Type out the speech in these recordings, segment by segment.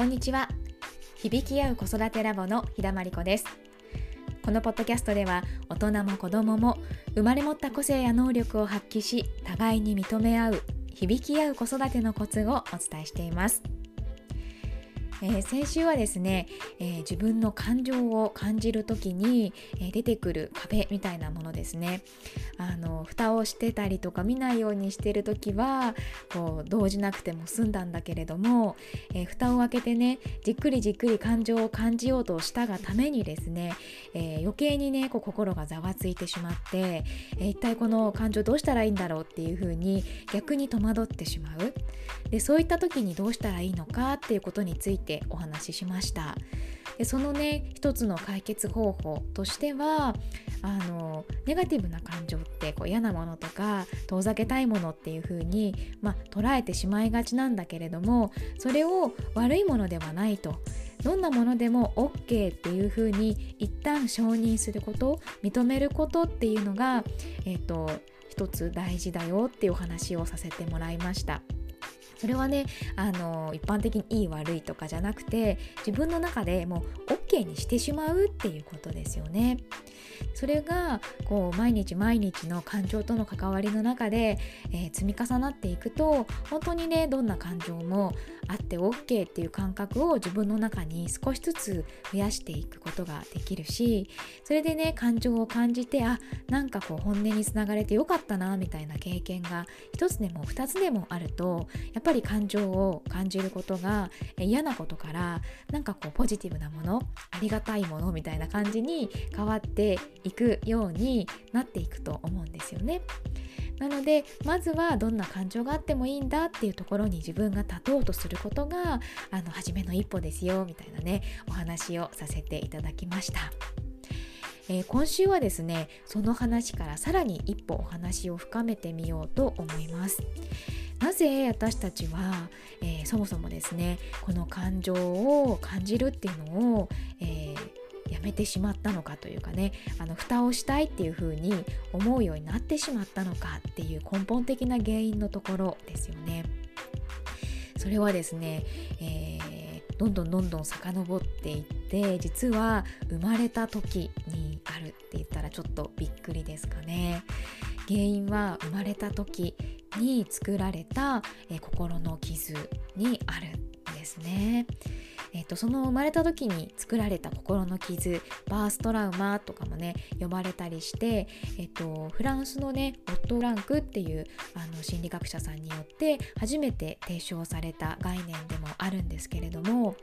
こんにちは。響き合う子育てラボの日田真理子です。このポッドキャストでは大人も子供も生まれ持った個性や能力を発揮し互いに認め合う響き合う子育てのコツをお伝えしています。えー、先週はですね、えー、自分の感情を感じる時に、え、出てくる壁みたいなものですね。あの蓋をしてたりとか見ないようにしてる時はこう動じなくても済んだんだけれども、え蓋を開けてねじっくりじっくり感情を感じようとしたがためにですね、え余計にねこう心がざわついてしまって、え一体この感情どうしたらいいんだろうっていうふうに逆に戸惑ってしまう。でそういった時にどうしたらいいのかっていうことについててお話ししましたでそのね一つの解決方法としてはあのネガティブな感情ってこう嫌なものとか遠ざけたいものっていう風にまあ、捉えてしまいがちなんだけれどもそれを悪いものではないとどんなものでも OK っていう風に一旦承認すること認めることっていうのが、えー、と一つ大事だよっていうお話をさせてもらいました。それはねあの一般的にいい悪いとかじゃなくて自分の中でもう OK にしてしまうっていうことですよね。それがこう毎日毎日の感情との関わりの中で、えー、積み重なっていくと本当にねどんな感情もあって OK っていう感覚を自分の中に少しずつ増やしていくことができるしそれでね感情を感じてあなんかこう本音につながれてよかったなみたいな経験が一つでも二つでもあるとやっぱり感情を感じることが嫌なことからなんかこうポジティブなものありがたいものみたいな感じに変わっていくようになっていくと思うんですよね。なのでまずはどんな感情があってもいいんだっていうところに自分が立とうとすることがあの初めの一歩ですよみたいなねお話をさせていただきました。えー、今週はですねその話からさらに一歩お話を深めてみようと思います。なぜ私たちは、えー、そもそもですねこの感情を感じるっていうのを、えー、やめてしまったのかというかねあの蓋をしたいっていうふうに思うようになってしまったのかっていう根本的な原因のところですよね。それはですね、えー、どんどんどんどん遡っていって実は生まれた時にあるって言ったらちょっとびっくりですかね。原因は生まれた時に作られた、え、心の傷にあるんですね。えーと、その生まれた時に作られた心の傷バーストラウマとかもね呼ばれたりして、えーと、フランスのねオット・ランクっていうあの心理学者さんによって初めて提唱された概念でもあるんですけれども、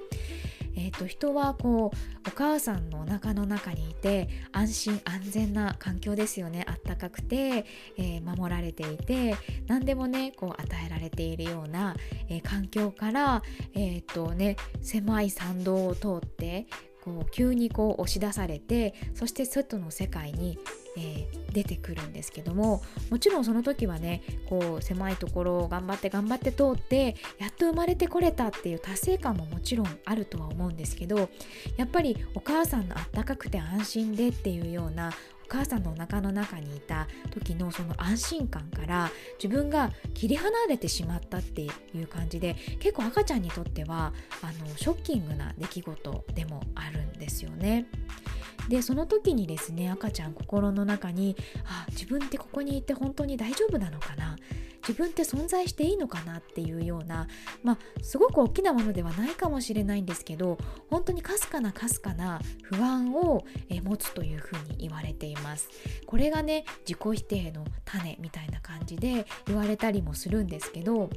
えーと、人はこうお母さんのお腹の中にいて安心安全な環境ですよね。あったかくて、えー、守られていて何でもねこう与えられているような、えー、環境から、えーとね、狭い参道を通ってこう急にこう押し出されてそして外の世界にえー、出てくるんですけどももちろんその時はねこう狭いところを頑張って頑張って通ってやっと生まれてこれたっていう達成感ももちろんあるとは思うんですけどやっぱりお母さんのあったかくて安心でっていうようなお母さんのお腹の中にいた時のその安心感から自分が切り離れてしまったっていう感じで結構赤ちゃんにとってはあのショッキングな出来事でもあるんですよね。でその時にですね赤ちゃん心の中にあ自分ってここにいて本当に大丈夫なのかな？自分って存在していいのかなっていうようなまあすごく大きなものではないかもしれないんですけど本当にかすかなかすかな不安を持つというふうに言われています。これがね自己否定の種みたいな感じで言われたりもするんですけど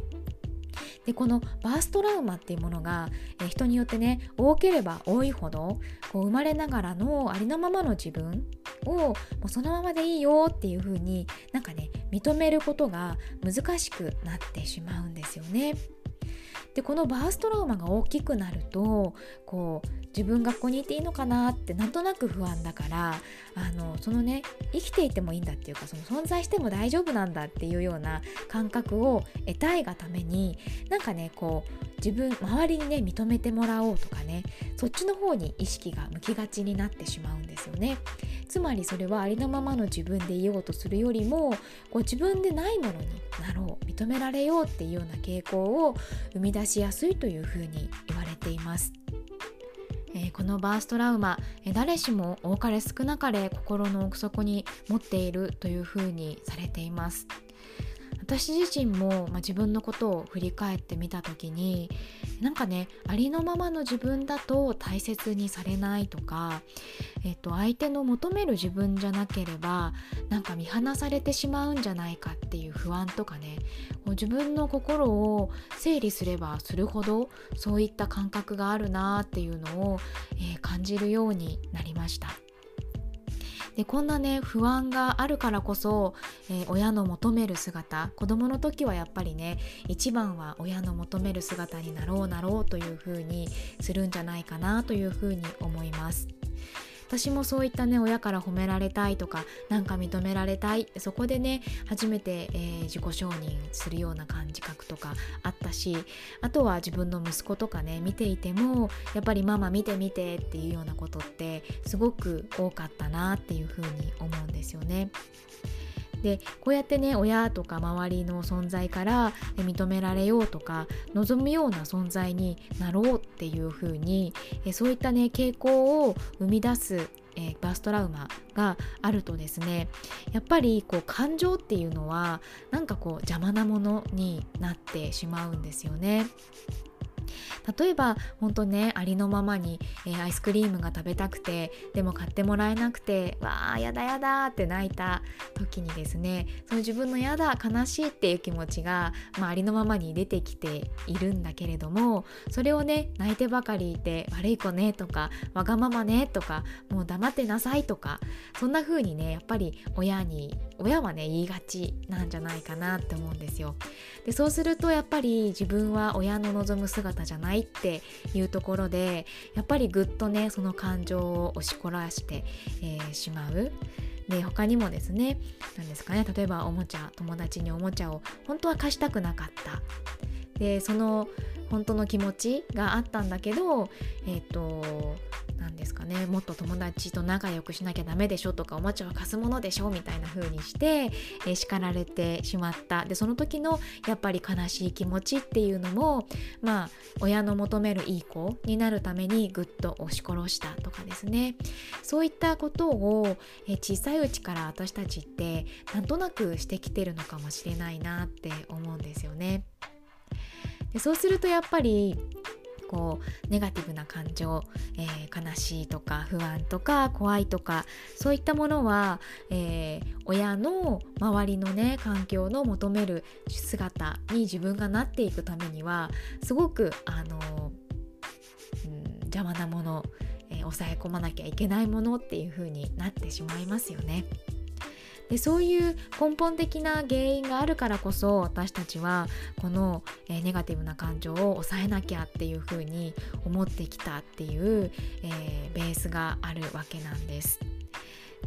でこのバーストラウマっていうものが、え人によってね多ければ多いほどこう生まれながらのありのままの自分をもうそのままでいいよっていう風になんかね認めることが難しくなってしまうんですよね。でこのバーストラウマが大きくなるとこう自分がここにいていいのかなってなんとなく不安だからあのそのね生きていてもいいんだっていうかその存在しても大丈夫なんだっていうような感覚を得たいがためになんかねこう自分周りにね認めてもらおうとかねそっちの方に意識が向きがちになってしまうんですよね。つまりそれはありのままの自分でいようとするよりもこう自分でないものになろう認められようっていうような傾向を生み出出しやすいというふうに言われています。えー、このバーストラウマ、えー、誰しも多かれ少なかれ心の奥底に持っているというふうにされています。私自身も、まあ、自分のことを振り返ってみた時になんかねありのままの自分だと大切にされないとか、えっと、相手の求める自分じゃなければなんか見放されてしまうんじゃないかっていう不安とかね自分の心を整理すればするほどそういった感覚があるなっていうのを、えー、感じるようになりました。でこんなね不安があるからこそ、えー、親の求める姿子供の時はやっぱりね一番は親の求める姿になろうなろうというふうにするんじゃないかなというふうに思います。私もそういったね親から褒められたいとかなんか認められたいそこでね初めて、えー、自己承認するような感じ覚とかあったしあとは自分の息子とかね見ていてもやっぱりママ見て見てっていうようなことってすごく多かったなっていうふうに思うんですよね。でこうやってね親とか周りの存在から認められようとか望むような存在になろうっていう風にそういったね傾向を生み出すえー、バストラウマがあるとですねやっぱりこう感情っていうのはなんかこう邪魔なものになってしまうんですよね。例えば本当ねありのままに、えー、アイスクリームが食べたくてでも買ってもらえなくてわあやだやだって泣いた時にですねその自分のやだ悲しいっていう気持ちが、まあ、ありのままに出てきているんだけれどもそれをね泣いてばかりいて悪い子ねとかわがままねとかもう黙ってなさいとかそんな風にねやっぱり親に親はね言いがちなんじゃないかなって思うんですよ。でそうするとやっぱり自分は親の望む姿じゃないっていうところでやっぱりぐっとねその感情を押しこらして、えー、しまう。で他にもですね何ですかね例えばおもちゃ友達におもちゃを本当は貸したくなかったでその本当の気持ちがあったんだけどえっ、ー、と何ですかね。もっと友達と仲良くしなきゃダメでしょとかおもちゃは貸すものでしょみたいな風にして、えー、叱られてしまった。でその時のやっぱり悲しい気持ちっていうのもまあ親の求めるいい子になるためにぐっと押し殺したとかですね。そういったことを、えー、小さいうちから私たちってなんとなくしてきてるのかもしれないなって思うんですよね。でそうするとやっぱりこうネガティブな感情、えー、悲しいとか不安とか怖いとかそういったものは、えー、親の周りのね環境の求める姿に自分がなっていくためにはすごくあの、うん、邪魔なもの、えー、抑え込まなきゃいけないものっていう風になってしまいますよね。でそういう根本的な原因があるからこそ私たちはこの、えー、ネガティブな感情を抑えなきゃっていうふうに思ってきたっていう、えー、ベースがあるわけなんです。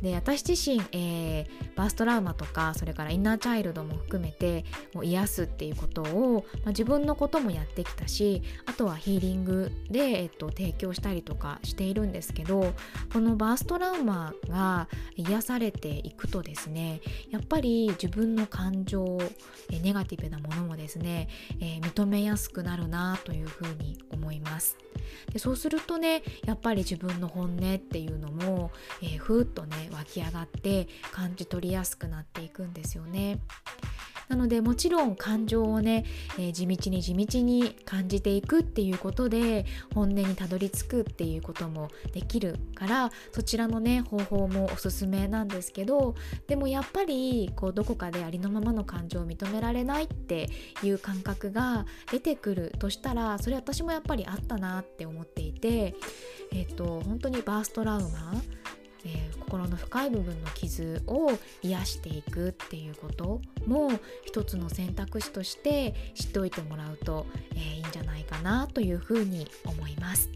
で私自身、えー、バーストラウマとかそれからインナーチャイルドも含めてもう癒すっていうことを、まあ、自分のこともやってきたしあとはヒーリングで、えっと、提供したりとかしているんですけどこのバーストラウマが癒されていくとですねやっぱり自分の感情えネガティブなものもですね、えー、認めやすくなるなというふうに思います。でそうするとねやっぱり自分の本音っていうのも、えー、ふーっとね湧き上がって感じ取りやすくなっていくんですよね。なのでもちろん感情をね、えー、地道に地道に感じていくっていうことで本音にたどり着くっていうこともできるからそちらのね方法もおすすめなんですけどでもやっぱりこうどこかでありのままの感情を認められないっていう感覚が出てくるとしたらそれ私もやっぱりあったなって思っていてえっ、ー、と本当にバーストラウマえー、心の深い部分の傷を癒していくっていうことも一つの選択肢として知っておいてもらうと、えー、いいんじゃないかなというふうに思います。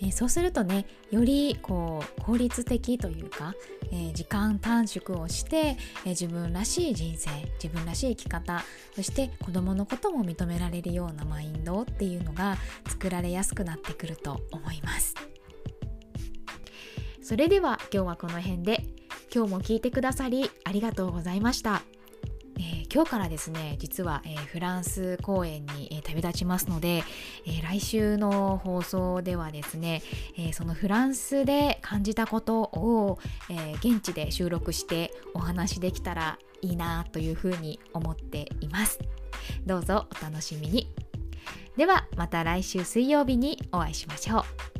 えー、そうするとねよりこう効率的というか、えー、時間短縮をして、えー、自分らしい人生自分らしい生き方そして子どものことも認められるようなマインドっていうのが作られやすくなってくると思います。それでは今日はこの辺で。今日も聞いてくださりありがとうございました、えー、今日からですね実は、えー、フランス公演に、えー、旅立ちますので、え、来週の放送ではですね、えそのフランスで感じたことを、え現地で収録してお話できたらいいなというふうに思っています。どうぞお楽しみに。ではまた来週水曜日にお会いしましょう。